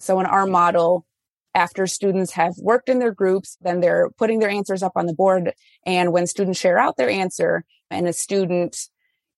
So in our model, after students have worked in their groups, then they're putting their answers up on the board. And when students share out their answer and a student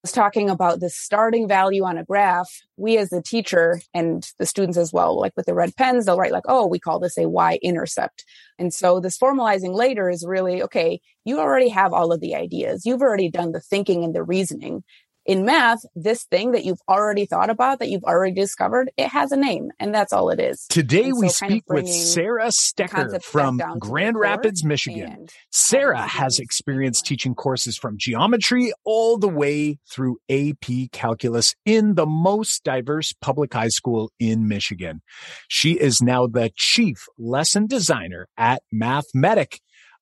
is talking about the starting value on a graph, we as the teacher and the students as well, like with the red pens, they'll write like, oh, we call this a y intercept. And so this formalizing later is really, okay, you already have all of the ideas. You've already done the thinking and the reasoning in math, this thing that you've already thought about, that you've already discovered, it has a name, and that's all it is. Today, we speak with Sarah Stecker from Grand Rapids, Michigan. Sarah has experience teaching courses from geometry all the way through AP calculus in the most diverse public high school in Michigan. She is now the chief lesson designer at Math Medic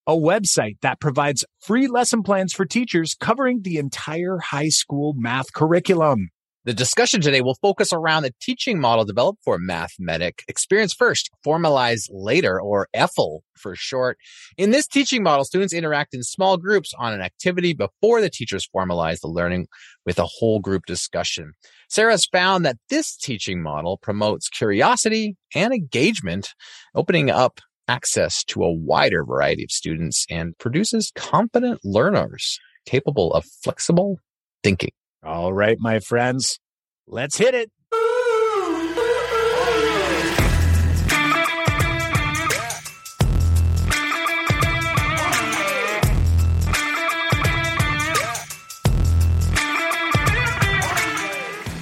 a website that provides free lesson plans for teachers covering the entire high school math curriculum. The discussion today will focus around the teaching model developed for Math Medic Experience first, formalize later, or EFL for short. In this teaching model, students interact in small groups on an activity before the teachers formalize the learning with a whole group discussion. Sarah's found that this teaching model promotes curiosity and engagement, opening up access to a wider variety of students and produces confident learners capable of flexible thinking. All right, my friends, let's hit it.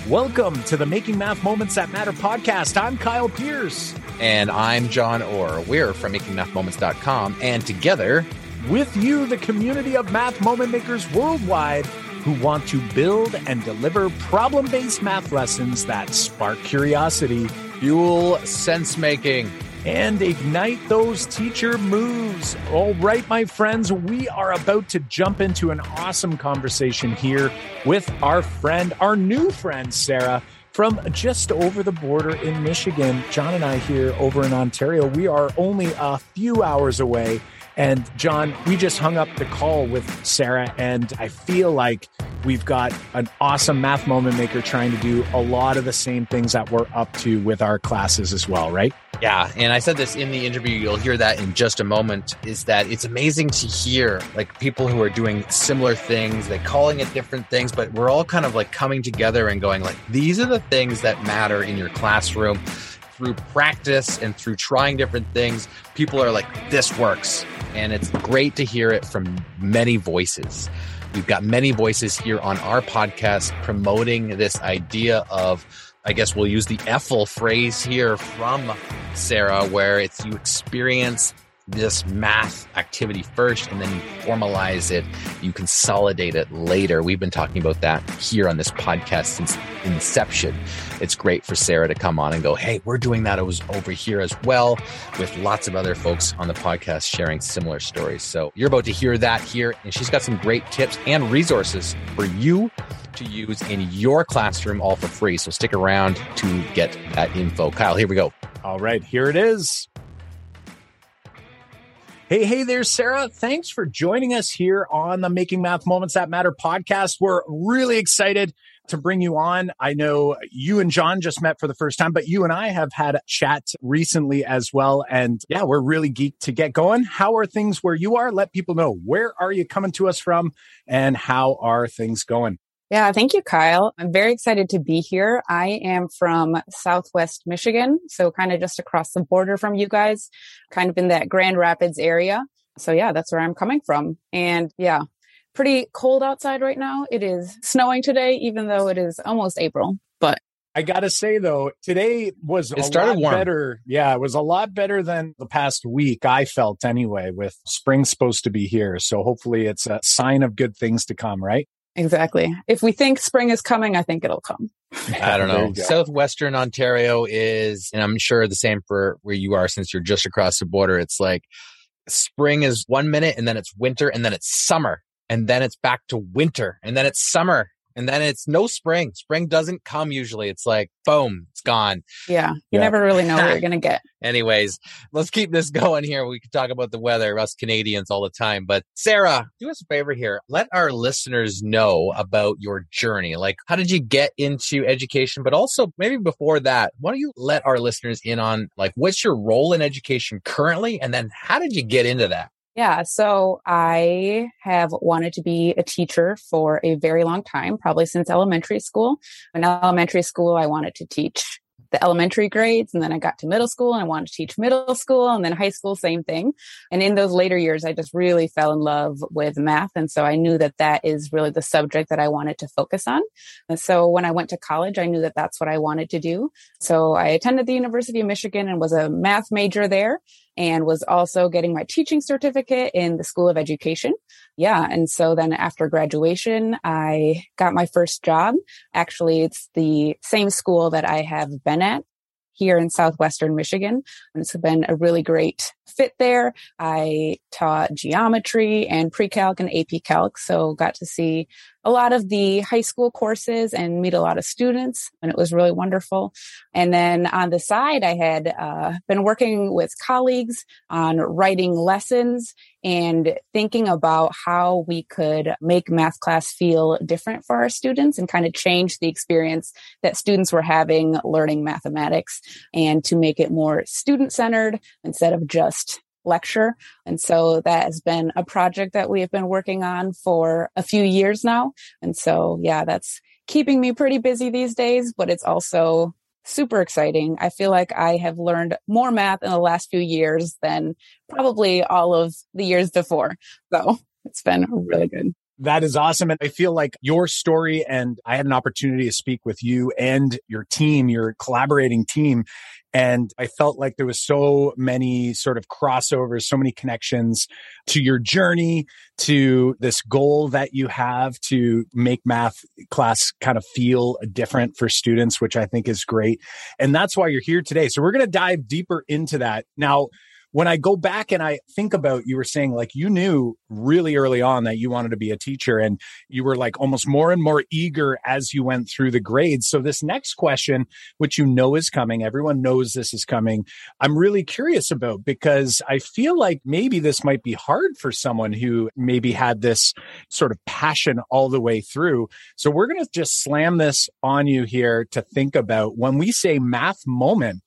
Welcome to the Making Math Moments That Matter podcast. I'm Kyle Pearce. And I'm Jon Orr. We're from makingmathmoments.com. And together, with you, the community of math moment makers worldwide who want to build and deliver problem based math lessons that spark curiosity, fuel sense making, and ignite those teacher moves. All right, my friends, we are about to jump into an awesome conversation here with our friend, our new friend, Sarah. From just over the border in Michigan, Jon and I here over in Ontario, we are only a few hours away and Jon, we just hung up the call with Sarah, and I feel like we've got an awesome math moment maker trying to do a lot of the same things that we're up to with our classes as well, right? Yeah. And I said this in the interview, you'll hear that in just a moment, is that it's amazing to hear like people who are doing similar things, they're calling it different things, but we're all kind of like coming together and going like, these are the things that matter in your classroom through practice and through trying different things, people are like, this works. And it's great to hear it from many voices. We've got many voices here on our podcast promoting this idea of, I guess we'll use the EFL phrase here from Sarah, where it's you experience this math activity first and then you formalize it, you consolidate it later. We've been talking about that here on this podcast since inception. It's great for Sarah to come on and go, Hey, we're doing that It was over here as well with lots of other folks on the podcast sharing similar stories. So you're about to hear that here. And she's got some great tips and resources for you to use in your classroom all for free. So stick around to get that info. Kyle, here we go. All right, here it is. Hey, hey there, Sarah. Thanks for joining us here on the Making Math Moments That Matter podcast. We're really excited to bring you on. I know you and John just met for the first time, but you and I have had a chat recently as well. And yeah, we're really geeked to get going. How are things where you are? Let people know where are you coming to us from and how are things going? Yeah, thank you, Kyle. I'm very excited to be here. I am from Southwest Michigan, so kind of just across the border from you guys, kind of in that Grand Rapids area. So yeah, that's where I'm coming from. And yeah, pretty cold outside right now. It is snowing today, even though it is almost April, but I gotta say though, today was it a lot warm. better. Yeah, it was a lot better than the past week. I felt anyway. With spring supposed to be here, so hopefully it's a sign of good things to come, right? Exactly. If we think spring is coming, I think it'll come. I don't know. Southwestern Ontario is, and I'm sure the same for where you are since you're just across the border. It's like spring is one minute and then it's winter and then it's summer and then it's back to winter and then it's summer And then it's no spring. Spring doesn't come usually. It's like, boom, it's gone. Yeah. You yeah. never really know what you're going to get. Anyways, let's keep this going here. We can talk about the weather, us Canadians all the time. But Sarah, do us a favor here. Let our listeners know about your journey. Like, how did you get into education? But also, maybe before that, why don't you let our listeners in on like what's your role in education currently? And then how did you get into that? Yeah. So I have wanted to be a teacher for a very long time, probably since elementary school. In elementary school, I wanted to teach the elementary grades and then I got to middle school and I wanted to teach middle school and then high school, same thing. And in those later years, I just really fell in love with math. And so I knew that that is really the subject that I wanted to focus on. And so when I went to college, I knew that that's what I wanted to do. So I attended the University of Michigan and was a math major there and was also getting my teaching certificate in the School of Education. Yeah. And so then after graduation, I got my first job. Actually, it's the same school that I have been at here in southwestern Michigan. And it's been a really great fit there. I taught geometry and pre-calc and AP calc, so got to see a lot of the high school courses and meet a lot of students, and it was really wonderful. And then on the side, I had uh, been working with colleagues on writing lessons and thinking about how we could make math class feel different for our students and kind of change the experience that students were having learning mathematics and to make it more student centered instead of just lecture. And so that has been a project that we have been working on for a few years now. And so, yeah, that's keeping me pretty busy these days, but it's also super exciting. I feel like I have learned more math in the last few years than probably all of the years before. So it's been really good. That is awesome. And I feel like your story, and I had an opportunity to speak with you and your team, your collaborating team. And I felt like there was so many sort of crossovers, so many connections to your journey, to this goal that you have to make math class kind of feel different for students, which I think is great. And that's why you're here today. So we're going to dive deeper into that. Now, when I go back and I think about you were saying like you knew really early on that you wanted to be a teacher and you were like almost more and more eager as you went through the grades. So this next question, which you know is coming, everyone knows this is coming. I'm really curious about because I feel like maybe this might be hard for someone who maybe had this sort of passion all the way through. So we're going to just slam this on you here to think about when we say math moment.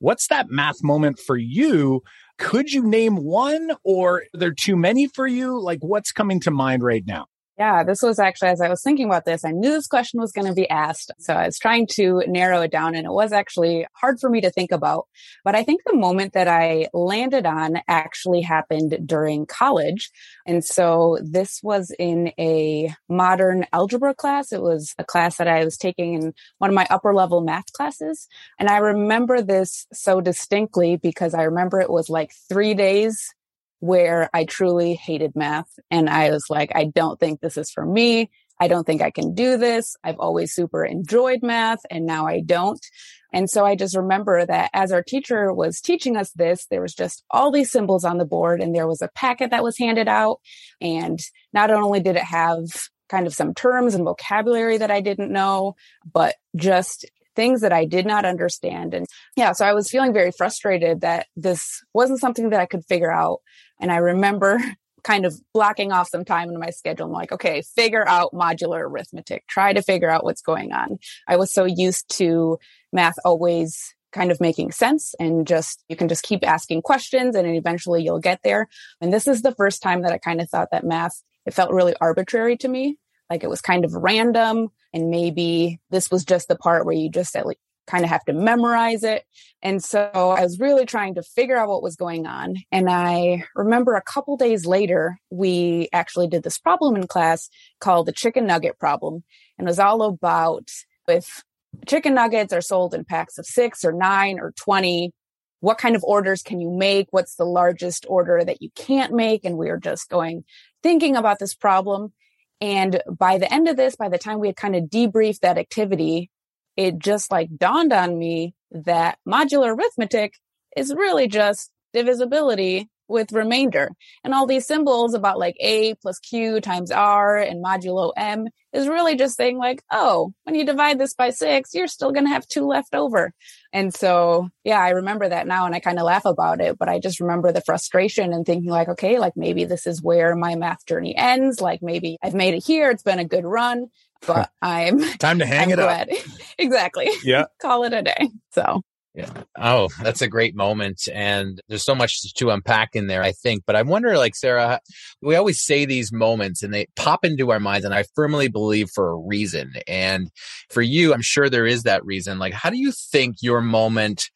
What's that math moment for you could you name one or are there too many for you? Like what's coming to mind right now? Yeah, this was actually, as I was thinking about this, I knew this question was going to be asked. So I was trying to narrow it down and it was actually hard for me to think about. But I think the moment that I landed on actually happened during college. And so this was in a modern algebra class. It was a class that I was taking in one of my upper level math classes. And I remember this so distinctly because I remember it was like three days where I truly hated math. And I was like, I don't think this is for me. I don't think I can do this. I've always super enjoyed math and now I don't. And so I just remember that as our teacher was teaching us this, there was just all these symbols on the board and there was a packet that was handed out. And not only did it have kind of some terms and vocabulary that I didn't know, but just things that I did not understand. And yeah, so I was feeling very frustrated that this wasn't something that I could figure out. And I remember kind of blocking off some time in my schedule. I'm like, okay, figure out modular arithmetic, try to figure out what's going on. I was so used to math always kind of making sense and just you can just keep asking questions and eventually you'll get there. And this is the first time that I kind of thought that math it felt really arbitrary to me. Like it was kind of random and maybe this was just the part where you just at least kind of have to memorize it. And so I was really trying to figure out what was going on. And I remember a couple days later, we actually did this problem in class called the chicken nugget problem. And it was all about if chicken nuggets are sold in packs of six or nine or 20, what kind of orders can you make? What's the largest order that you can't make? And we were just going, thinking about this problem. And by the end of this, by the time we had kind of debriefed that activity, it just like dawned on me that modular arithmetic is really just divisibility with remainder. And all these symbols about like A plus Q times R and modulo M is really just saying like, oh, when you divide this by six, you're still going to have two left over. And so, yeah, I remember that now and I kind of laugh about it, but I just remember the frustration and thinking like, okay, like maybe this is where my math journey ends. Like maybe I've made it here. It's been a good run, but I'm time to hang I'm it glad. up. exactly. Yeah. Call it a day. So Yeah. Oh, that's a great moment. And there's so much to unpack in there, I think. But I wonder, like, Sarah, we always say these moments and they pop into our minds. And I firmly believe for a reason. And for you, I'm sure there is that reason. Like, how do you think your moment,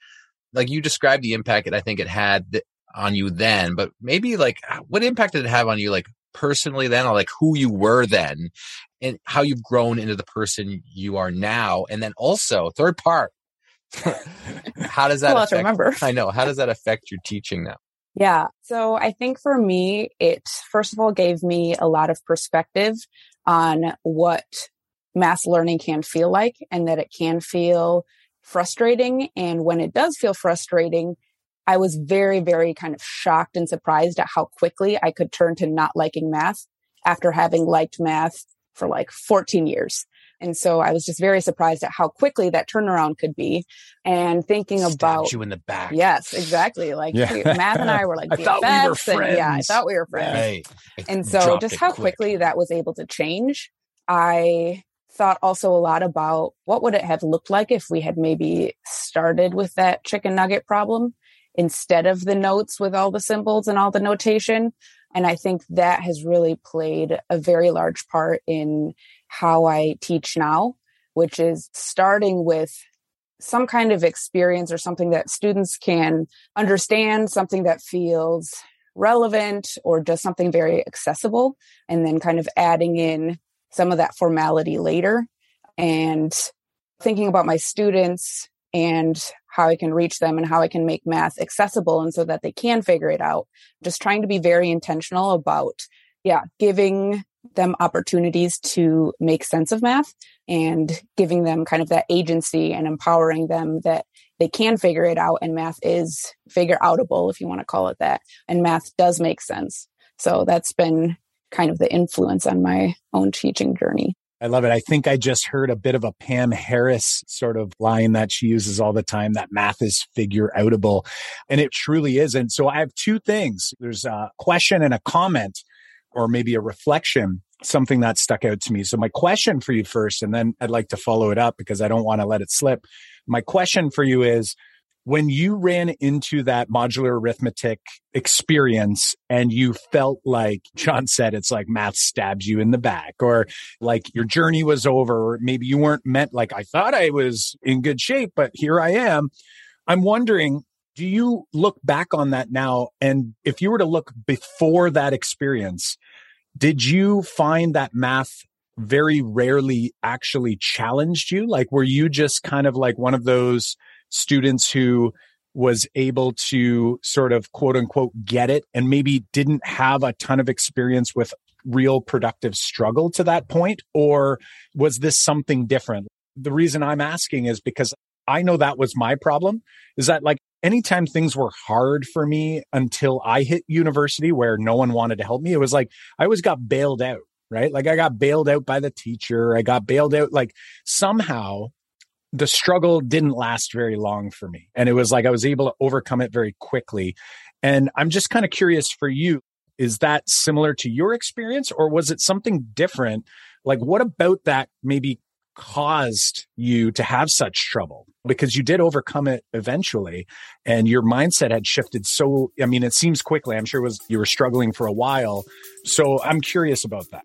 like you described the impact that I think it had th- on you then, but maybe like what impact did it have on you, like personally then, or like who you were then and how you've grown into the person you are now? And then also, third part, how does that a lot to affect, remember. I know. How does that affect your teaching now? Yeah. So I think for me, it first of all gave me a lot of perspective on what math learning can feel like and that it can feel frustrating. And when it does feel frustrating, I was very, very kind of shocked and surprised at how quickly I could turn to not liking math after having liked math for like 14 years. And so I was just very surprised at how quickly that turnaround could be and thinking Stabbed about you in the back. Yes, exactly. Like Yeah. we- Math and I were like I BFFs. thought we were and, yeah, I thought we were friends. Right. And so just how quick. quickly that was able to change. I thought also a lot about what would it have looked like if we had maybe started with that chicken nugget problem instead of the notes with all the symbols and all the notation. And I think that has really played a very large part in how I teach now, which is starting with some kind of experience or something that students can understand, something that feels relevant or just something very accessible, and then kind of adding in some of that formality later. And thinking about my students and how I can reach them and how I can make math accessible and so that they can figure it out. Just trying to be very intentional about, yeah, giving them opportunities to make sense of math and giving them kind of that agency and empowering them that they can figure it out and math is figure outable if you want to call it that and math does make sense so that's been kind of the influence on my own teaching journey I love it. I think I just heard a bit of a Pam Harris sort of line that she uses all the time that math is figure outable. And it truly is. And so I have two things. There's a question and a comment or maybe a reflection, something that stuck out to me. So my question for you first, and then I'd like to follow it up because I don't want to let it slip. My question for you is, when you ran into that modular arithmetic experience and you felt like Jon said, it's like math stabs you in the back or like your journey was over, or maybe you weren't meant like, I thought I was in good shape, but here I am. I'm wondering, do you look back on that now? And if you were to look before that experience, did you find that math very rarely actually challenged you? Like, were you just kind of like one of those students who was able to sort of quote unquote get it and maybe didn't have a ton of experience with real productive struggle to that point? Or was this something different? The reason I'm asking is because I know that was my problem is that like anytime things were hard for me until I hit university where no one wanted to help me, it was like I always got bailed out, right? Like I got bailed out by the teacher. I got bailed out. Like somehow the struggle didn't last very long for me. And it was like I was able to overcome it very quickly. And I'm just kind of curious for you, is that similar to your experience or was it something different? Like what about that maybe caused you to have such trouble? Because you did overcome it eventually and your mindset had shifted so I mean it seems quickly. I'm sure it was you were struggling for a while. So I'm curious about that.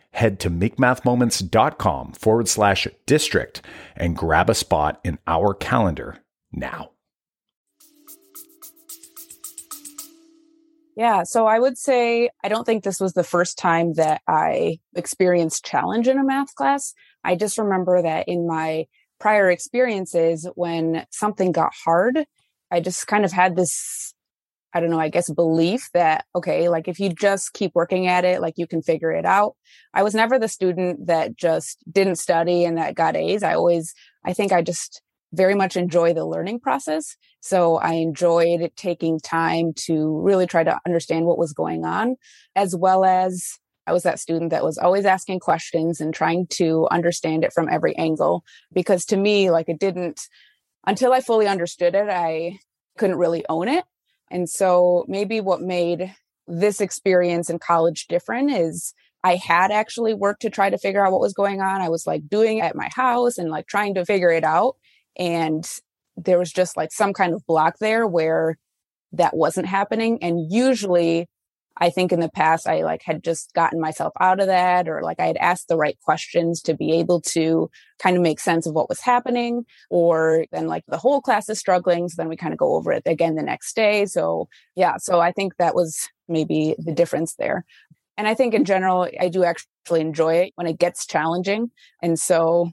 head to makemathmoments.com forward slash district and grab a spot in our calendar now. Yeah, so I would say I don't think this was the first time that I experienced challenge in a math class. I just remember that in my prior experiences, when something got hard, I just kind of had this I don't know, I guess belief that, okay, like if you just keep working at it, like you can figure it out. I was never the student that just didn't study and that got A's. I always, I think I just very much enjoy the learning process. So I enjoyed taking time to really try to understand what was going on, as well as I was that student that was always asking questions and trying to understand it from every angle. Because to me, like it didn't, until I fully understood it, I couldn't really own it. And so maybe what made this experience in college different is I had actually worked to try to figure out what was going on. I was like doing it at my house and like trying to figure it out. And there was just like some kind of block there where that wasn't happening. And usually I think in the past I like had just gotten myself out of that or like I had asked the right questions to be able to kind of make sense of what was happening or then like the whole class is struggling. So then we kind of go over it again the next day. So yeah, so I think that was maybe the difference there. And I think in general, I do actually enjoy it when it gets challenging. And so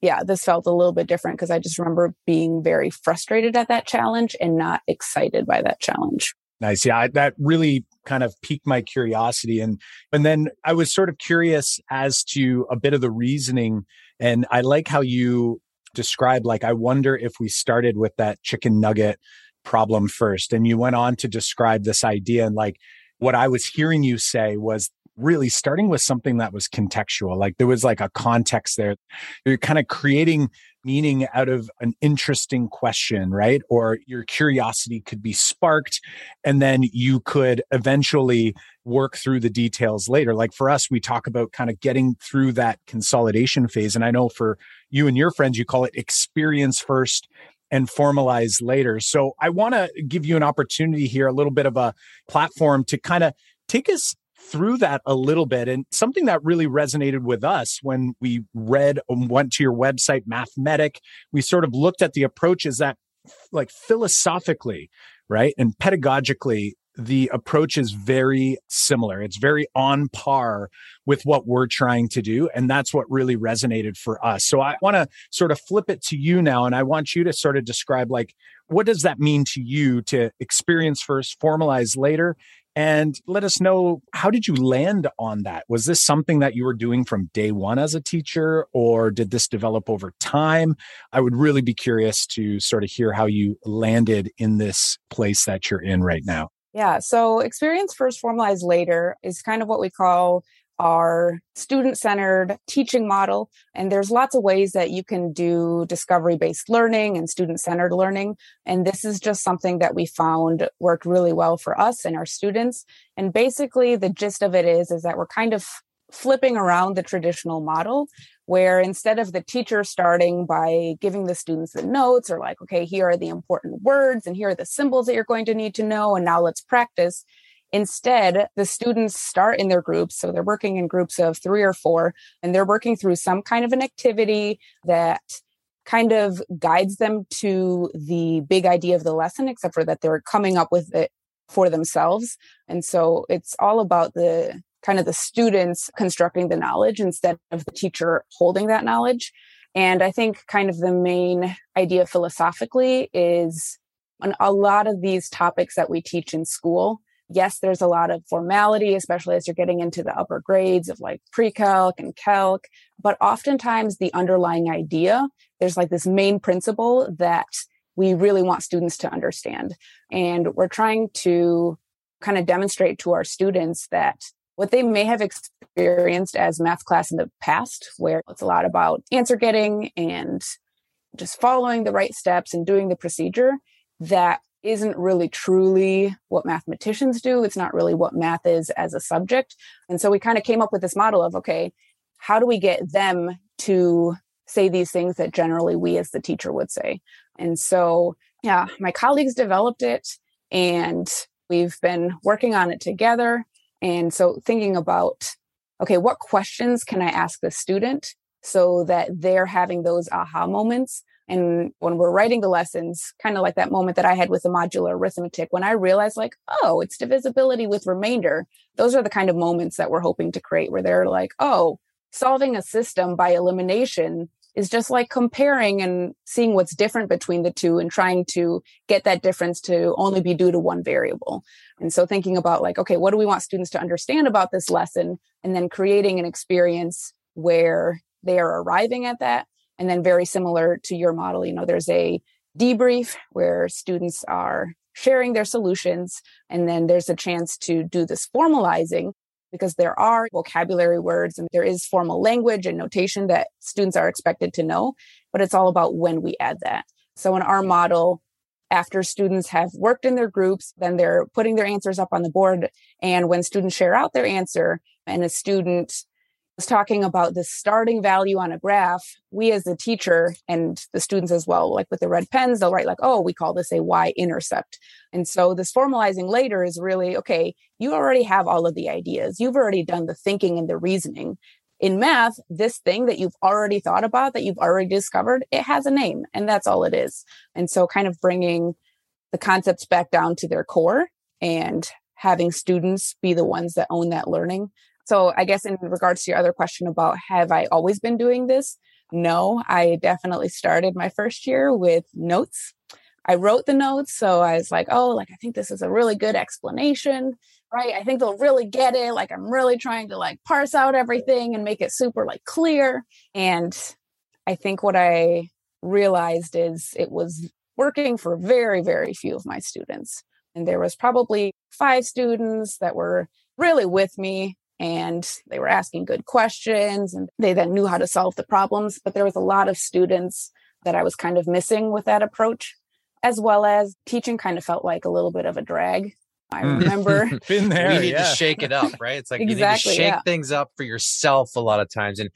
yeah, this felt a little bit different because I just remember being very frustrated at that challenge and not excited by that challenge. Nice. Yeah, that really kind of piqued my curiosity and and then I was sort of curious as to a bit of the reasoning and I like how you described like I wonder if we started with that chicken nugget problem first and you went on to describe this idea and like what I was hearing you say was really starting with something that was contextual like there was like a context there you're kind of creating meaning out of an interesting question, right? Or your curiosity could be sparked and then you could eventually work through the details later. Like for us, we talk about kind of getting through that consolidation phase. And I know for you and your friends, you call it experience first and formalize later. So I want to give you an opportunity here, a little bit of a platform to kind of take us through that a little bit and something that really resonated with us when we read and went to your website Math Medic we sort of looked at the approaches that like philosophically right and pedagogically the approach is very similar. It's very on par with what we're trying to do and that's what really resonated for us. So i want to sort of flip it to you now and i want you to sort of describe like what does that mean to you to experience first formalize later and let us know how did you land on that? Was this something that you were doing from day one as a teacher or did this develop over time? I would really be curious to sort of hear how you landed in this place that you're in right now. Yeah so experience first formalize later is kind of what we call our student centered teaching model. And there's lots of ways that you can do discovery based learning and student centered learning. And this is just something that we found worked really well for us and our students. And basically the gist of it is, is that we're kind of flipping around the traditional model where instead of the teacher starting by giving the students the notes or like, okay, here are the important words and here are the symbols that you're going to need to know. And now let's practice Instead, the students start in their groups. So they're working in groups of three or four, and they're working through some kind of an activity that kind of guides them to the big idea of the lesson, except for that they're coming up with it for themselves. And so it's all about the kind of the students constructing the knowledge instead of the teacher holding that knowledge. And I think kind of the main idea philosophically is on a lot of these topics that we teach in school, yes, there's a lot of formality, especially as you're getting into the upper grades of like pre-calc and calc, but oftentimes the underlying idea, there's like this main principle that we really want students to understand. And we're trying to kind of demonstrate to our students that what they may have experienced as math class in the past, where it's a lot about answer getting and just following the right steps and doing the procedure that isn't really truly what mathematicians do. It's not really what math is as a subject. And so we kind of came up with this model of, okay, how do we get them to say these things that generally we as the teacher would say? And so, yeah, my colleagues developed it and we've been working on it together. And so thinking about, okay, what questions can I ask the student so that they're having those aha moments and when we're writing the lessons, kind of like that moment that I had with the modular arithmetic, when I realized like, oh, it's divisibility with remainder. Those are the kind of moments that we're hoping to create where they're like, oh, solving a system by elimination is just like comparing and seeing what's different between the two and trying to get that difference to only be due to one variable. And so thinking about like, okay, what do we want students to understand about this lesson? And then creating an experience where they are arriving at that and then very similar to your model, you know, there's a debrief where students are sharing their solutions. And then there's a chance to do this formalizing because there are vocabulary words and there is formal language and notation that students are expected to know, but it's all about when we add that. So in our model, after students have worked in their groups, then they're putting their answers up on the board. And when students share out their answer and a student was talking about the starting value on a graph, we as the teacher and the students as well, like with the red pens, they'll write like, oh, we call this a y intercept. And so this formalizing later is really, okay, you already have all of the ideas. You've already done the thinking and the reasoning. In math, this thing that you've already thought about, that you've already discovered, it has a name and that's all it is. And so kind of bringing the concepts back down to their core and having students be the ones that own that learning so I guess in regards to your other question about have I always been doing this? No, I definitely started my first year with notes. I wrote the notes. So I was like, oh, like, I think this is a really good explanation, right? I think they'll really get it. Like, I'm really trying to like parse out everything and make it super like clear. And I think what I realized is it was working for very, very few of my students. And there was probably five students that were really with me and they were asking good questions and they then knew how to solve the problems. But there was a lot of students that I was kind of missing with that approach, as well as teaching kind of felt like a little bit of a drag. I hmm. remember been there. We need yeah. to shake it up, right? It's like exactly, you need to shake yeah. things up for yourself a lot of times. And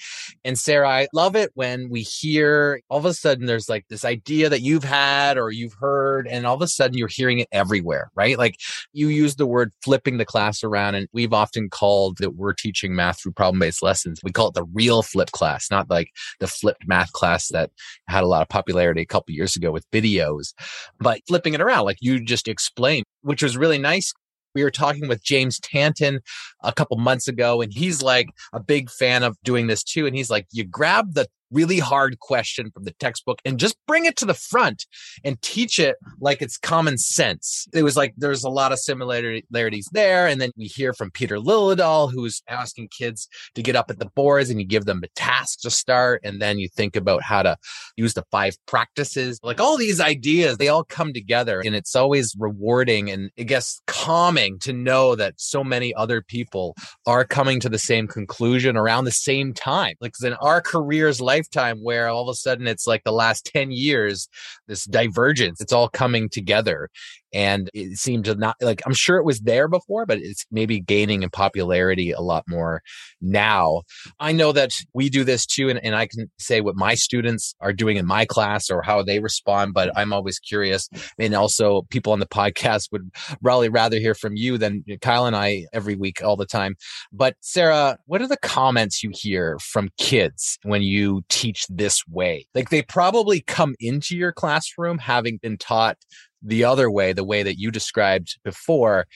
and Sarah, I love it when we hear all of a sudden there's like this idea that you've had or you've heard, and all of a sudden you're hearing it everywhere, right? Like you use the word flipping the class around, and we've often called that we're teaching math through problem-based lessons. We call it the real flip class, not like the flipped math class that had a lot of popularity a couple years ago with videos, but flipping it around, like you just explained, which was really nice we were talking with James Tanton a couple months ago, and he's like a big fan of doing this too. And he's like, you grab the really hard question from the textbook and just bring it to the front and teach it like it's common sense. It was like there's a lot of similarities there. And then we hear from Peter Liljedahl, who's asking kids to get up at the boards and you give them a task to start. And then you think about how to use the five practices. Like all these ideas, they all come together and it's always rewarding and I guess calming to know that so many other people are coming to the same conclusion around the same time. Like in our careers, life lifetime where all of a sudden it's like the last 10 years, this divergence, it's all coming together and it seemed to not like i'm sure it was there before but it's maybe gaining in popularity a lot more now. I know that we do this too and, and i can say what my students are doing in my class or how they respond but i'm always curious and also people on the podcast would probably rather hear from you than kyle and i every week all the time. But sarah what are the comments you hear from kids when you teach this way? Like they probably come into your classroom having been taught the other way, the way that you described before.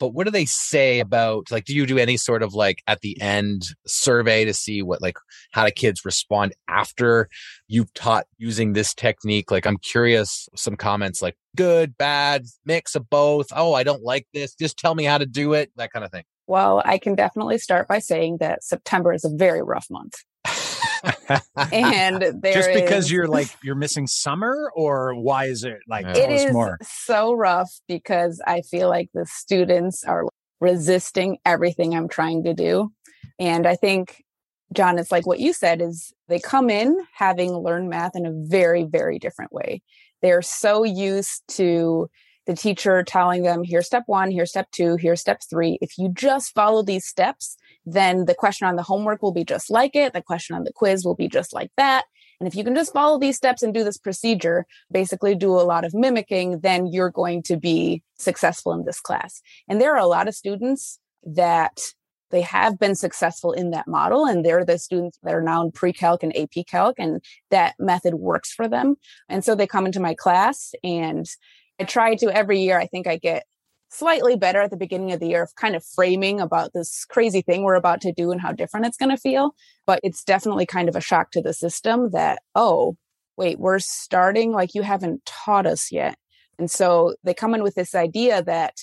But what do they say about like do you do any sort of like at the end survey to see what like how do kids respond after you've taught using this technique? Like I'm curious some comments like good, bad, mix of both. Oh, I don't like this. Just tell me how to do it, that kind of thing. Well, I can definitely start by saying that September is a very rough month. And there just because is, you're like you're missing summer or why is it like it is more? so rough because i feel like the students are resisting everything I'm trying to do. And I think, Jon, it's like what you said is they come in having learned math in a very, very different way. They're so used to the teacher telling them, here's step one, here's step two, here's step three. If you just follow these steps, then the question on the homework will be just like it. The question on the quiz will be just like that. And if you can just follow these steps and do this procedure, basically do a lot of mimicking, then you're going to be successful in this class. And there are a lot of students that they have been successful in that model and they're the students that are now in pre-calc and AP calc and that method works for them. And so they come into my class and I try to every year, I think I get slightly better at the beginning of the year of kind of framing about this crazy thing we're about to do and how different it's going to feel. But it's definitely kind of a shock to the system that, oh, wait, we're starting like you haven't taught us yet. And so they come in with this idea that,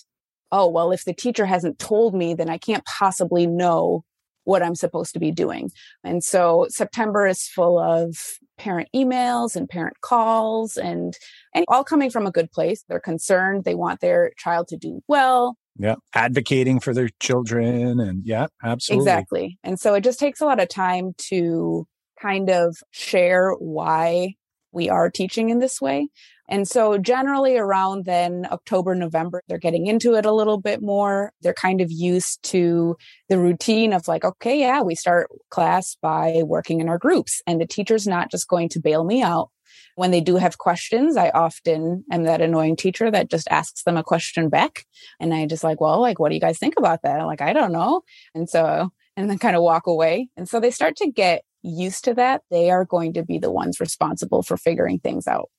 oh, well, if the teacher hasn't told me, then I can't possibly know what I'm supposed to be doing. And so September is full of parent emails and parent calls and and all coming from a good place. They're concerned, they want their child to do well. Yeah, advocating for their children and yeah, absolutely. Exactly. And so it just takes a lot of time to kind of share why we are teaching in this way. And so generally around then October, November, they're getting into it a little bit more. They're kind of used to the routine of like, okay, yeah, we start class by working in our groups and the teacher's not just going to bail me out. When they do have questions, I often am that annoying teacher that just asks them a question back. And I just like, well, like, what do you guys think about that? I'm like, I don't know. And so, and then kind of walk away. And so they start to get used to that. They are going to be the ones responsible for figuring things out.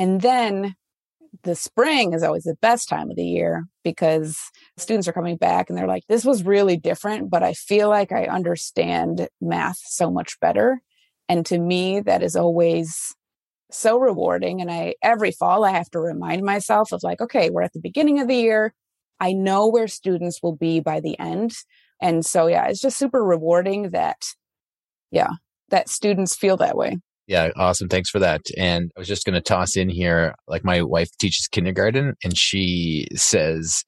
And then the spring is always the best time of the year because students are coming back and they're like, this was really different, but I feel like I understand math so much better. And to me, that is always so rewarding. And I, every fall, I have to remind myself of like, okay, we're at the beginning of the year. I know where students will be by the end. And so, yeah, it's just super rewarding that, yeah, that students feel that way. Yeah, awesome. Thanks for that. And I was just going to toss in here like my wife teaches kindergarten and she says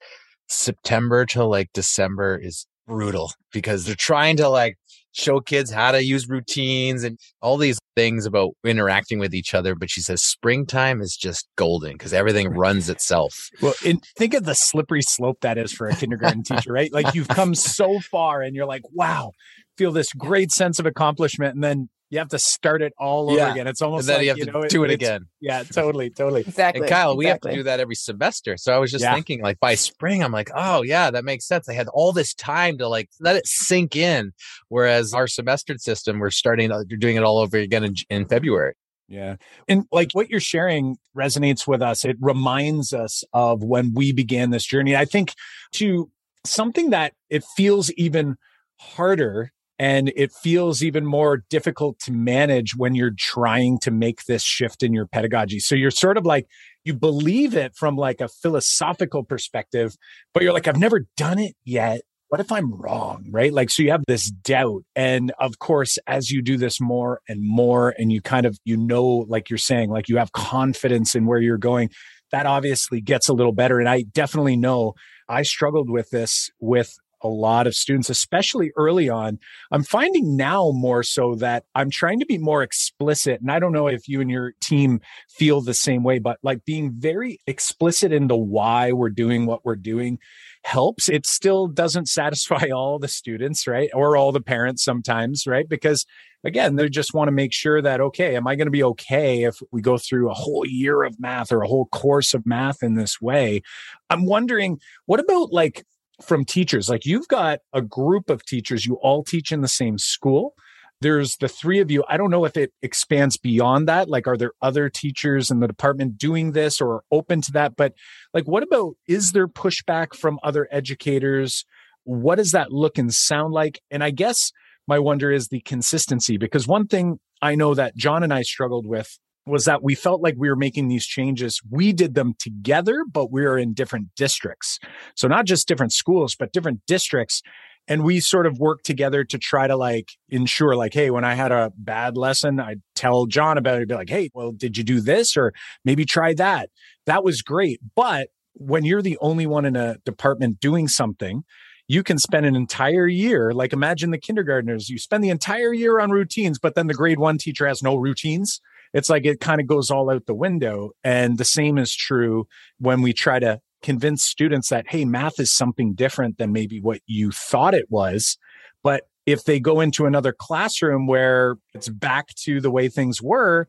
September to like December is brutal because they're trying to like show kids how to use routines and all these things about interacting with each other. But she says springtime is just golden because everything runs itself. Well, think of the slippery slope that is for a kindergarten teacher, right? Like you've come so far and you're like, wow, feel this great sense of accomplishment. And then you have to start it all over again. It's almost then like you have you to know, do it, it again. Yeah, totally, totally. Exactly. And Kyle, exactly. we have to do that every semester. So I was just Yeah. thinking, like by spring, I'm like, oh yeah, that makes sense. I had all this time to like let it sink in. Whereas our semestered system, we're starting, uh, you're doing it all over again in, in February. Yeah. And like what you're sharing resonates with us. It reminds us of when we began this journey. I think to something that it feels even harder and it feels even more difficult to manage when you're trying to make this shift in your pedagogy. So you're sort of like, you believe it from like a philosophical perspective, but you're like, I've never done it yet. What if I'm wrong? Right. Like, so you have this doubt. And of course, as you do this more and more, and you kind of, you know, like you're saying, like you have confidence in where you're going, that obviously gets a little better. And I definitely know I struggled with this with a lot of students, especially early on. I'm finding now more so that I'm trying to be more explicit. And I don't know if you and your team feel the same way, but like being very explicit in the why we're doing what we're doing helps. It still doesn't satisfy all the students, right? Or all the parents sometimes, right? Because again, they just want to make sure that, okay, am I going to be okay if we go through a whole year of math or a whole course of math in this way? I'm wondering, what about like from teachers? Like you've got a group of teachers, you all teach in the same school. There's the three of you. I don't know if it expands beyond that. Like, are there other teachers in the department doing this or open to that? But, like, what about is there pushback from other educators? What does that look and sound like? And I guess my wonder is the consistency because one thing I know that Jon and I struggled with was that we felt like we were making these changes. We did them together, but we were in different districts. So not just different schools, but different districts. And we sort of worked together to try to like ensure like, Hey, when I had a bad lesson, I'd tell Jon about it, be like, Hey, well, did you do this? Or maybe try that. That was great. But when you're the only one in a department doing something, you can spend an entire year, like imagine the kindergartners, you spend the entire year on routines, but then the grade one teacher has no routines. It's like it kind of goes all out the window. And the same is true when we try to convince students that, hey, math is something different than maybe what you thought it was. But if they go into another classroom where it's back to the way things were,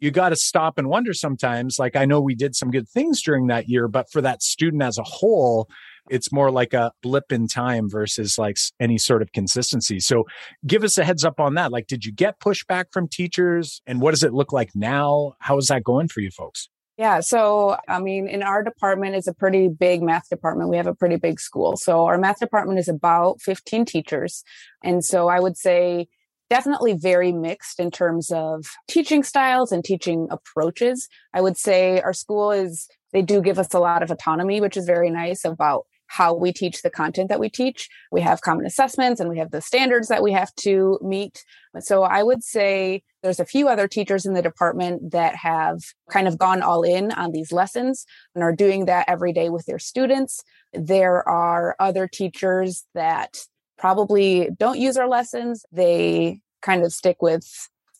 you got to stop and wonder sometimes. Like, I know we did some good things during that year, but for that student as a whole, it's more like a blip in time versus like any sort of consistency. So give us a heads up on that. Like, did you get pushback from teachers and what does it look like now? How is that going for you folks? Yeah. So, I mean, in our department is a pretty big math department. We have a pretty big school. So our math department is about 15 teachers. And so I would say definitely very mixed in terms of teaching styles and teaching approaches. I would say our school is, they do give us a lot of autonomy, which is very nice about how we teach the content that we teach. We have common assessments and we have the standards that we have to meet. So I would say there's a few other teachers in the department that have kind of gone all in on these lessons and are doing that every day with their students. There are other teachers that probably don't use our lessons. They kind of stick with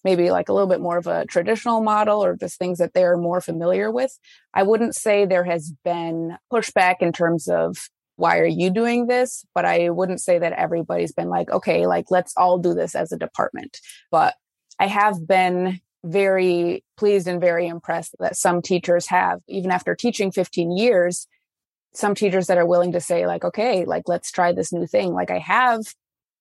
maybe like a little bit more of a traditional model or just things that they're more familiar with. I wouldn't say there has been pushback in terms of why are you doing this? But I wouldn't say that everybody's been like, okay, like let's all do this as a department. But I have been very pleased and very impressed that some teachers have, even after teaching 15 years, some teachers that are willing to say like, okay, like let's try this new thing. Like I have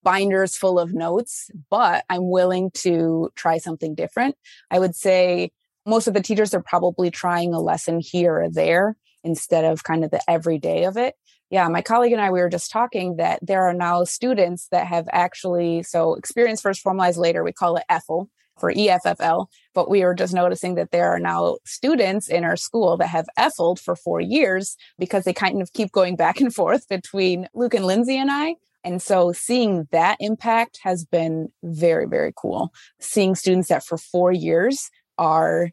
binders full of notes, but I'm willing to try something different. I would say most of the teachers are probably trying a lesson here or there instead of kind of the everyday of it yeah, my colleague and I, we were just talking that there are now students that have actually, so experience first, formalized later, we call it EFL for EFFL. But we were just noticing that there are now students in our school that have EFLed for four years because they kind of keep going back and forth between Luke and Lindsay and I. And so seeing that impact has been very, very cool. Seeing students that for four years are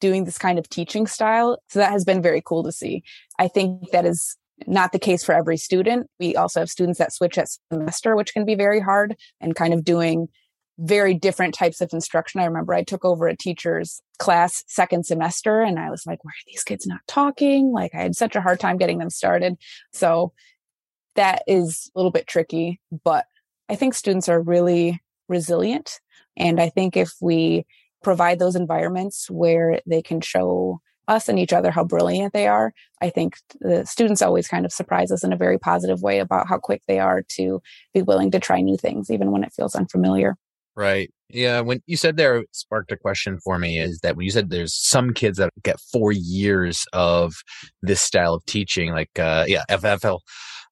doing this kind of teaching style. So that has been very cool to see. I think that is not the case for every student. We also have students that switch at semester, which can be very hard and kind of doing very different types of instruction. I remember I took over a teacher's class second semester and I was like, why are these kids not talking? Like I had such a hard time getting them started. So that is a little bit tricky, but I think students are really resilient. And I think if we provide those environments where they can show us and each other how brilliant they are. I think the students always kind of surprise us in a very positive way about how quick they are to be willing to try new things, even when it feels unfamiliar. Right. Yeah. When you said there sparked a question for me is that when you said there's some kids that get four years of this style of teaching, like, uh, yeah, FFL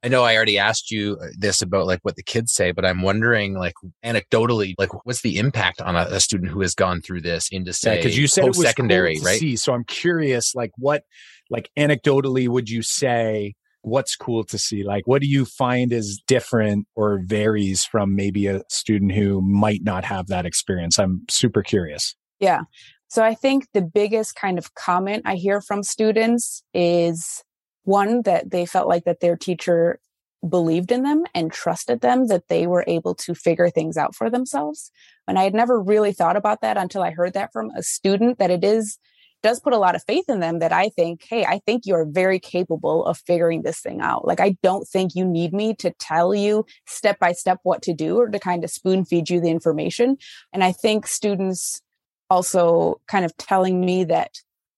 I know I already asked you uh, this about like what the kids say, but I'm wondering like anecdotally, like what's the impact on a, a student who has gone through this into say because yeah, you said post secondary, cool right? See, so I'm curious, like what, like anecdotally, would you say what's cool to see? Like, what do you find is different or varies from maybe a student who might not have that experience? I'm super curious. Yeah. So I think the biggest kind of comment I hear from students is one that they felt like that their teacher believed in them and trusted them that they were able to figure things out for themselves. And i had never really thought about that until i heard that from a student that it is does put a lot of faith in them that i think hey i think you're very capable of figuring this thing out. Like i don't think you need me to tell you step by step what to do or to kind of spoon feed you the information. And i think students also kind of telling me that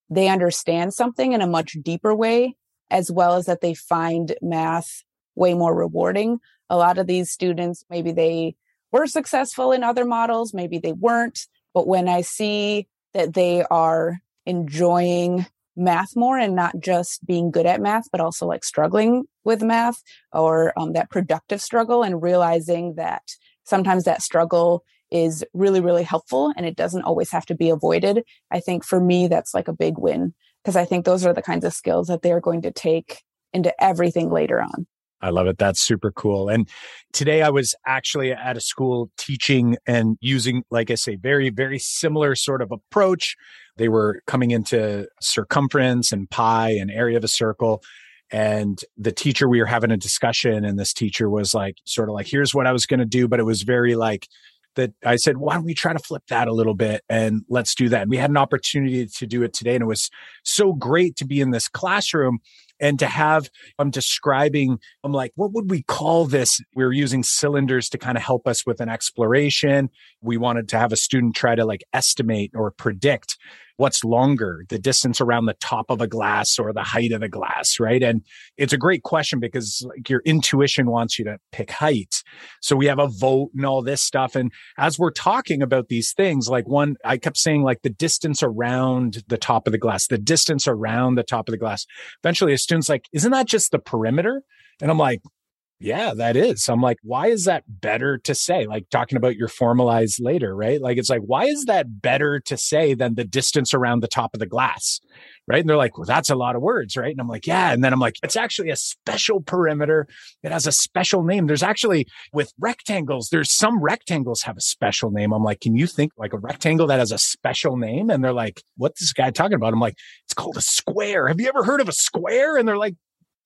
they understand something in a much deeper way as well as that they find math way more rewarding. A lot of these students, maybe they were successful in other models, maybe they weren't. But when I see that they are enjoying math more and not just being good at math, but also like struggling with math or um, that productive struggle and realizing that sometimes that struggle is really, really helpful and it doesn't always have to be avoided. I think for me, that's like a big win because I think those are the kinds of skills that they're going to take into everything later on. I love it. That's super cool. And today I was actually at a school teaching and using, like I say, very, very similar sort of approach. They were coming into circumference and pi and area of a circle. and the teacher we were having a discussion and this teacher was like sort of like here's what i was going to do but it was very like that i said why don't we try to flip that a little bit and let's do that? And we had an opportunity to do it today and it was so great to be in this classroom and to have i'm describing i'm like what would we call this? We are using cylinders to kind of help us with an exploration. We wanted to have a student try to like estimate or predict what's longer, the distance around the top of a glass or the height of the glass, right? And it's a great question because like your intuition wants you to pick height. So we have a vote and all this stuff. And as we're talking about these things, like one, I kept saying like the distance around the top of the glass, the distance around the top of the glass. Eventually a student's like, isn't that just the perimeter? And I'm like, yeah, that is. So I'm like, why is that better to say? Like talking about your formalized later, right? Like, it's like, why is that better to say than the distance around the top of the glass? Right. And they're like, well, that's a lot of words. Right. And I'm like, yeah. And then I'm like, it's actually a special perimeter. It has a special name. There's actually with rectangles, there's some rectangles have a special name. I'm like, can you think like a rectangle that has a special name? And they're like, what's this guy talking about? I'm like, it's called a square. Have you ever heard of a square? And they're like,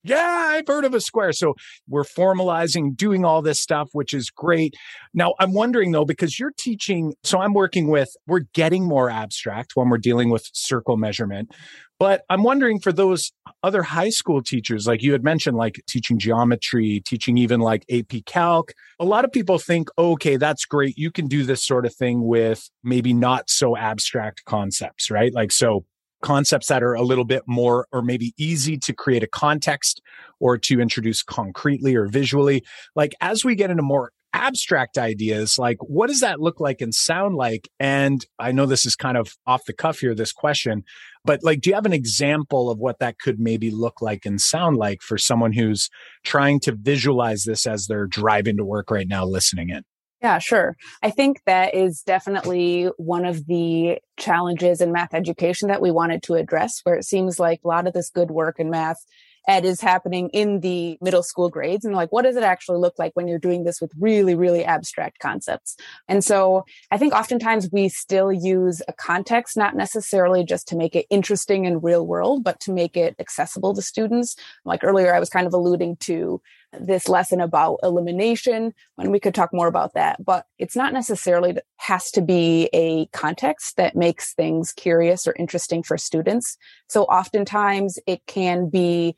yeah, I've heard of a square. So we're formalizing, doing all this stuff, which is great. Now, I'm wondering though, because you're teaching, so I'm working with, we're getting more abstract when we're dealing with circle measurement. But I'm wondering for those other high school teachers, like you had mentioned, like teaching geometry, teaching even like AP Calc, a lot of people think, okay, that's great. You can do this sort of thing with maybe not so abstract concepts, right? Like, so concepts that are a little bit more or maybe easy to create a context or to introduce concretely or visually. Like as we get into more abstract ideas, like what does that look like and sound like? And I know this is kind of off the cuff here, this question, but like, do you have an example of what that could maybe look like and sound like for someone who's trying to visualize this as they're driving to work right now, listening in? Yeah, sure. I think that is definitely one of the challenges in math education that we wanted to address, where it seems like a lot of this good work in math ed is happening in the middle school grades and like what does it actually look like when you're doing this with really really abstract concepts and so i think oftentimes we still use a context not necessarily just to make it interesting in real world but to make it accessible to students like earlier i was kind of alluding to this lesson about elimination and we could talk more about that but it's not necessarily has to be a context that makes things curious or interesting for students so oftentimes it can be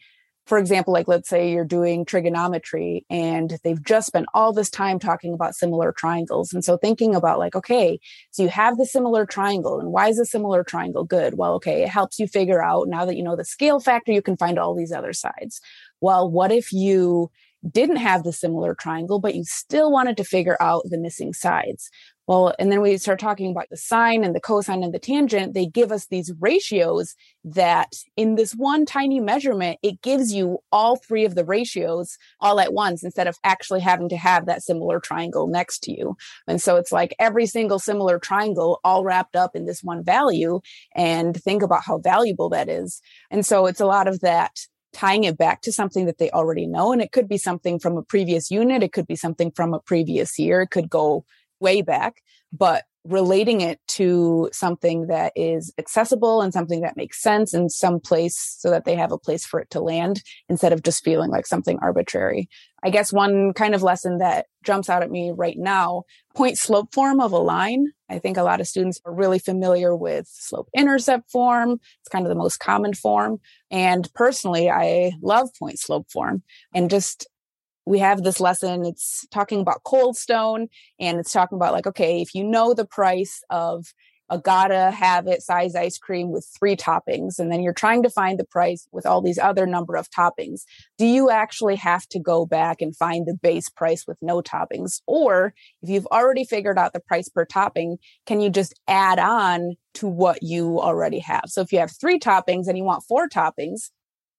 for example, like let's say you're doing trigonometry and they've just spent all this time talking about similar triangles. And so thinking about like, okay, so you have the similar triangle and why is a similar triangle good? Well, okay, it helps you figure out now that you know the scale factor, you can find all these other sides. Well, what if you didn't have the similar triangle, but you still wanted to figure out the missing sides. Well, and then we start talking about the sine and the cosine and the tangent. They give us these ratios that in this one tiny measurement, it gives you all three of the ratios all at once instead of actually having to have that similar triangle next to you. And so it's like every single similar triangle all wrapped up in this one value and think about how valuable that is. And so it's a lot of that tying it back to something that they already know. And it could be something from a previous unit. It could be something from a previous year. It could go way back, but relating it to something that is accessible and something that makes sense in some place so that they have a place for it to land instead of just feeling like something arbitrary. I guess one kind of lesson that jumps out at me right now, point slope form of a line. I think a lot of students are really familiar with slope intercept form. It's kind of the most common form. And personally, I love point slope form and just we have this lesson. It's talking about cold stone and it's talking about like, okay, if you know the price of a gotta have it size ice cream with three toppings, and then you're trying to find the price with all these other number of toppings, do you actually have to go back and find the base price with no toppings? Or if you've already figured out the price per topping, can you just add on to what you already have? So if you have three toppings and you want four toppings,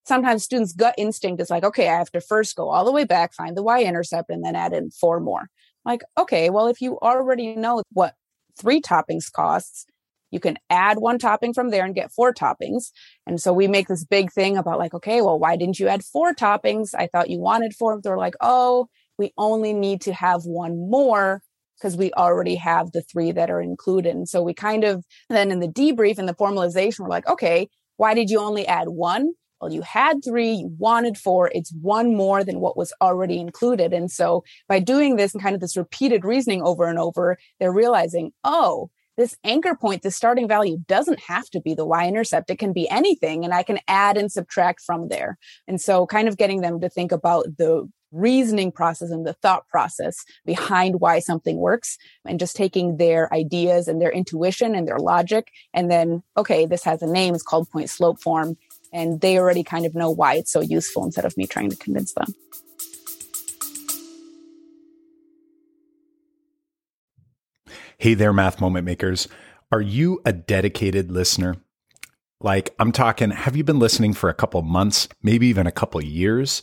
sometimes students gut instinct is like, okay, I have to first go all the way back, find the y intercept, and then add in four more. Like, okay, well, if you already know what three toppings costs, you can add one topping from there and get four toppings. And so we make this big thing about like, okay, well, why didn't you add four toppings? I thought you wanted four. They're like, oh, we only need to have one more because we already have the three that are included. And so we kind of then in the debrief and the formalization, we're like, okay, why did you only add one? Well, you had three, you wanted four, it's one more than what was already included. And so by doing this and kind of this repeated reasoning over and over, they're realizing, oh, this anchor point, the starting value doesn't have to be the y intercept. It can be anything, and I can add and subtract from there. And so, kind of getting them to think about the reasoning process and the thought process behind why something works and just taking their ideas and their intuition and their logic and then okay this has a name it's called point slope form and they already kind of know why it's so useful instead of me trying to convince them. Hey there math moment makers. Are you a dedicated listener? Like i'm talking have you been listening for a couple months maybe even a couple years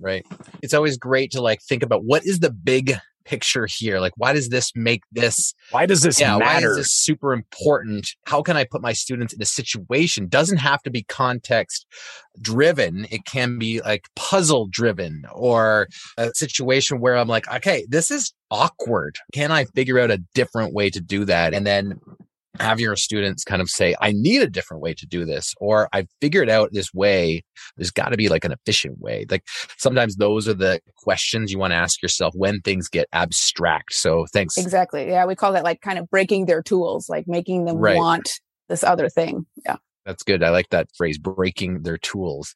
Right? It's always great to like think about what is the big picture here? Like, why does this make this? Why does this yeah, matter? Why is this super important? How can I put my students in a situation? Doesn't have to be context driven. It can be like puzzle driven or a situation where I'm like, okay, this is awkward. Can I figure out a different way to do that? And then have your students kind of say, I need a different way to do this, or I've figured out this way. There's got to be like an efficient way. Like sometimes those are the questions you want to ask yourself when things get abstract. So thanks. Exactly. Yeah. We call that like kind of breaking their tools, like making them right. want this other thing. Yeah. That's good. I like that phrase, breaking their tools.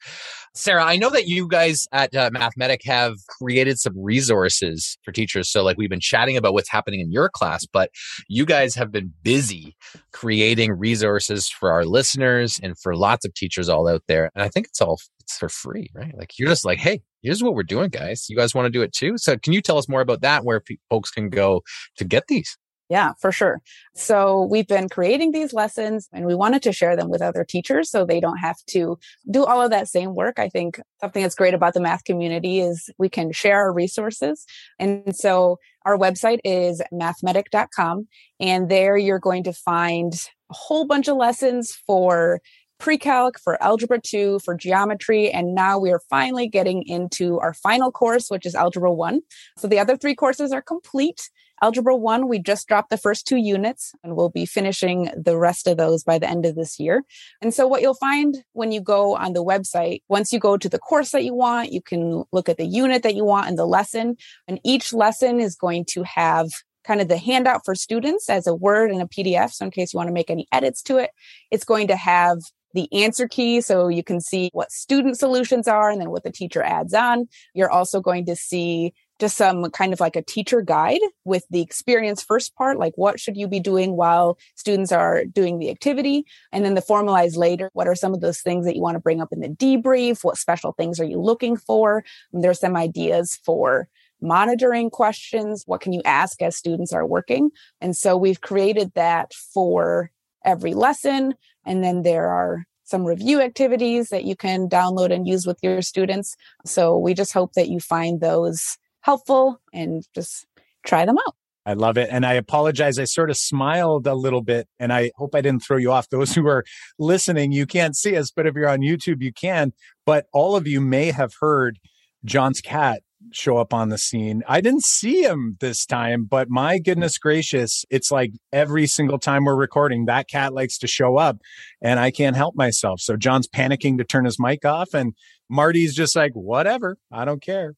Sarah, I know that you guys at uh, Math Medic have created some resources for teachers. So, like, we've been chatting about what's happening in your class, but you guys have been busy creating resources for our listeners and for lots of teachers all out there. And I think it's all it's for free, right? Like, you're just like, hey, here's what we're doing, guys. You guys want to do it too? So, can you tell us more about that, where pe- folks can go to get these? Yeah, for sure. So we've been creating these lessons and we wanted to share them with other teachers so they don't have to do all of that same work. I think something that's great about the math community is we can share our resources. And so our website is mathmedic.com and there you're going to find a whole bunch of lessons for pre-calc, for algebra 2, for geometry, and now we are finally getting into our final course, which is algebra 1. So the other three courses are complete. Algebra 1, we just dropped the first two units and we'll be finishing the rest of those by the end of this year. And so what you'll find when you go on the website, once you go to the course that you want, you can look at the unit that you want and the lesson. And each lesson is going to have kind of the handout for students as a Word and a PDF. So in case you want to make any edits to it, it's going to have the answer key so you can see what student solutions are and then what the teacher adds on. You're also going to see just some kind of like a teacher guide with the experience first part, like what should you be doing while students are doing the activity? And then the formalize later, what are some of those things that you want to bring up in the debrief? What special things are you looking for? And there's some ideas for monitoring questions. What can you ask as students are working? And so we've created that for every lesson. And then there are some review activities that you can download and use with your students. So we just hope that you find those helpful and just try them out. I love it. And I apologize. I sort of smiled a little bit and I hope I didn't throw you off. Those who are listening, you can't see us, but if you're on YouTube, you can. But all of you may have heard Jon's cat show up on the scene. I didn't see him this time, but my goodness gracious, it's like every single time we're recording, that cat likes to show up and I can't help myself. So Jon's panicking to turn his mic off and Marty's just like, whatever, I don't care.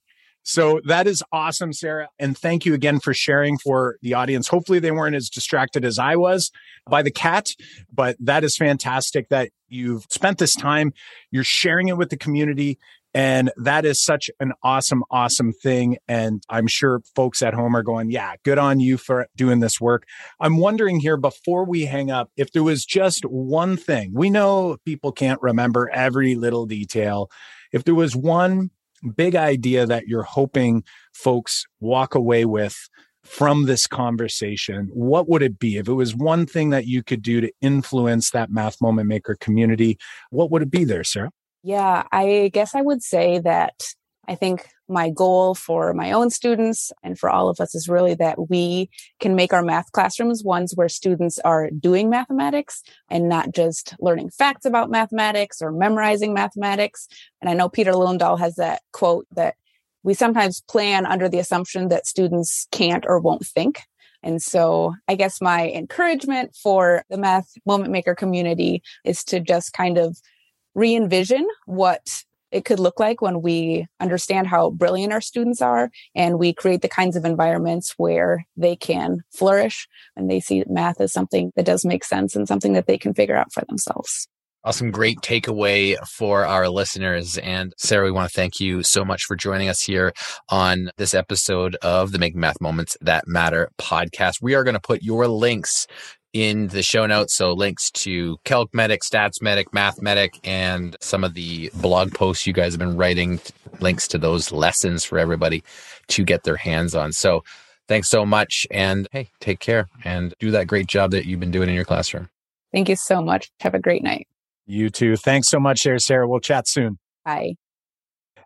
So that is awesome, Sarah. And thank you again for sharing for the audience. Hopefully they weren't as distracted as I was by the cat, but that is fantastic that you've spent this time. You're sharing it with the community. And that is such an awesome, awesome thing. And I'm sure folks at home are going, yeah, good on you for doing this work. I'm wondering here before we hang up, if there was just one thing, we know people can't remember every little detail. If there was one big idea that you're hoping folks walk away with from this conversation, what would it be? If it was one thing that you could do to influence that math moment maker community, what would it be there, Sarah? Yeah, I guess I would say that I think my goal for my own students and for all of us is really that we can make our math classrooms ones where students are doing mathematics and not just learning facts about mathematics or memorizing mathematics. And I know Peter Liljendahl has that quote that we sometimes plan under the assumption that students can't or won't think. And so I guess my encouragement for the math moment maker community is to just kind of re envision what it could look like when we understand how brilliant our students are and we create the kinds of environments where they can flourish and they see math as something that does make sense and something that they can figure out for themselves. Awesome. Great takeaway for our listeners. And Sarah, we want to thank you so much for joining us here on this episode of the Make Math Moments That Matter podcast. We are going to put your links in the show notes. So links to Calc Medic, Stats Medic, Math Medic, and some of the blog posts you guys have been writing, links to those lessons for everybody to get their hands on. So thanks so much. And hey, take care and do that great job that you've been doing in your classroom. Thank you so much. Have a great night. You too. Thanks so much, Sarah. Sarah. We'll chat soon. Bye.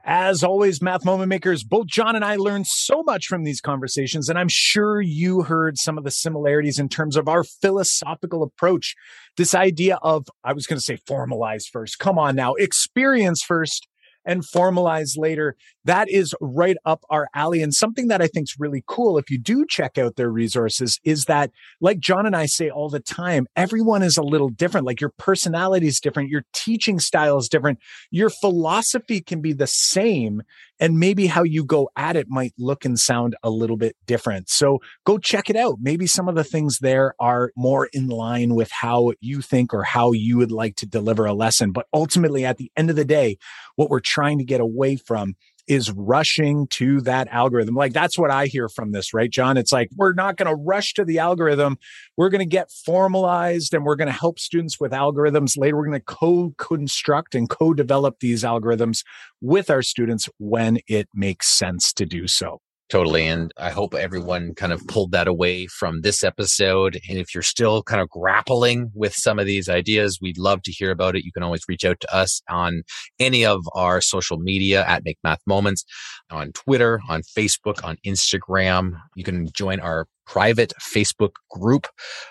As always, Math Moment Makers, both Jon and I learned so much from these conversations, and I'm sure you heard some of the similarities in terms of our philosophical approach. This idea of, I was going to say formalize first. Come on now, experience first and formalize later. That is right up our alley. And something that I think is really cool if you do check out their resources is that, like Jon and I say all the time, everyone is a little different. Like your personality is different, your teaching style is different, your philosophy can be the same. And maybe how you go at it might look and sound a little bit different. So go check it out. Maybe some of the things there are more in line with how you think or how you would like to deliver a lesson. But ultimately, at the end of the day, what we're trying to get away from is rushing to that algorithm. Like that's what I hear from this, right, Jon? It's like, we're not going to rush to the algorithm. We're going to get formalized and we're going to help students with algorithms. Later, we're going to co construct and co develop these algorithms with our students when it makes sense to do so. Totally. And I hope everyone kind of pulled that away from this episode. And if you're still kind of grappling with some of these ideas, we'd love to hear about it. You can always reach out to us on any of our social media at Make Math Moments, on Twitter, on Facebook, on Instagram. You can join our private Facebook group.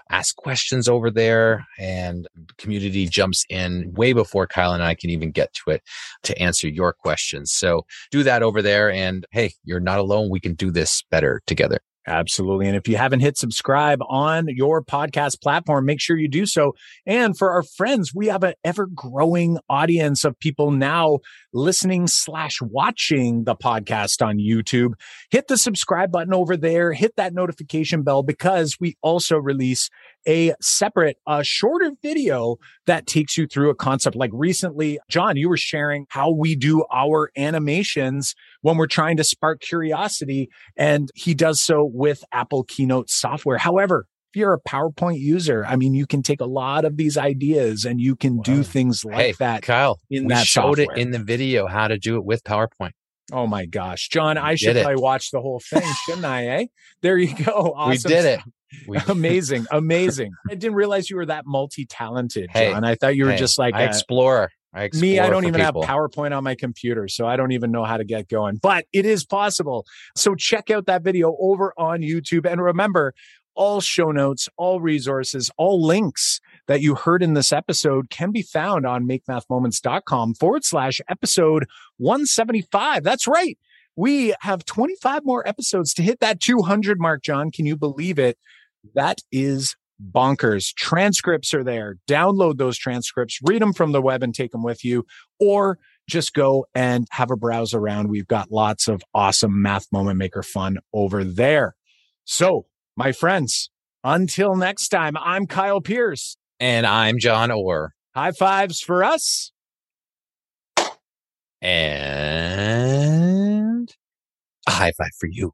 Ask questions over there and community jumps in way before Kyle and I can even get to it to answer your questions. So do that over there. And hey, you're not alone. We can do this better together. Absolutely. And if you haven't hit subscribe on your podcast platform, make sure you do so. And for our friends, we have an ever growing audience of people now listening slash watching the podcast on YouTube. Hit the subscribe button over there, hit that notification bell because we also release a separate, uh, shorter video that takes you through a concept. Like recently, Jon, you were sharing how we do our animations when we're trying to spark curiosity. And he does so with Apple Keynote software. However, if you're a PowerPoint user, I mean, you can take a lot of these ideas and you can wow. do things like hey, that. Kyle, in we that showed software. it in the video how to do it with PowerPoint. Oh my gosh, Jon, I should probably watch the whole thing, shouldn't I? Eh? There you go. Awesome. We did it. We- amazing, amazing. I didn't realize you were that multi-talented, hey, Jon. I thought you were hey, just like I a, explore. I explore me, I don't even people. have PowerPoint on my computer, so I don't even know how to get going. But it is possible. So check out that video over on YouTube, and remember, all show notes, all resources, all links that you heard in this episode can be found on makemathmoments.com forward slash episode 175. That's right. We have 25 more episodes to hit that 200 mark, Jon. Can you believe it? That is bonkers. Transcripts are there. Download those transcripts, read them from the web and take them with you, or just go and have a browse around. We've got lots of awesome Math Moment Maker fun over there. So, my friends, until next time, I'm Kyle Pearce. And I'm Jon Orr. High fives for us. And a high five for you.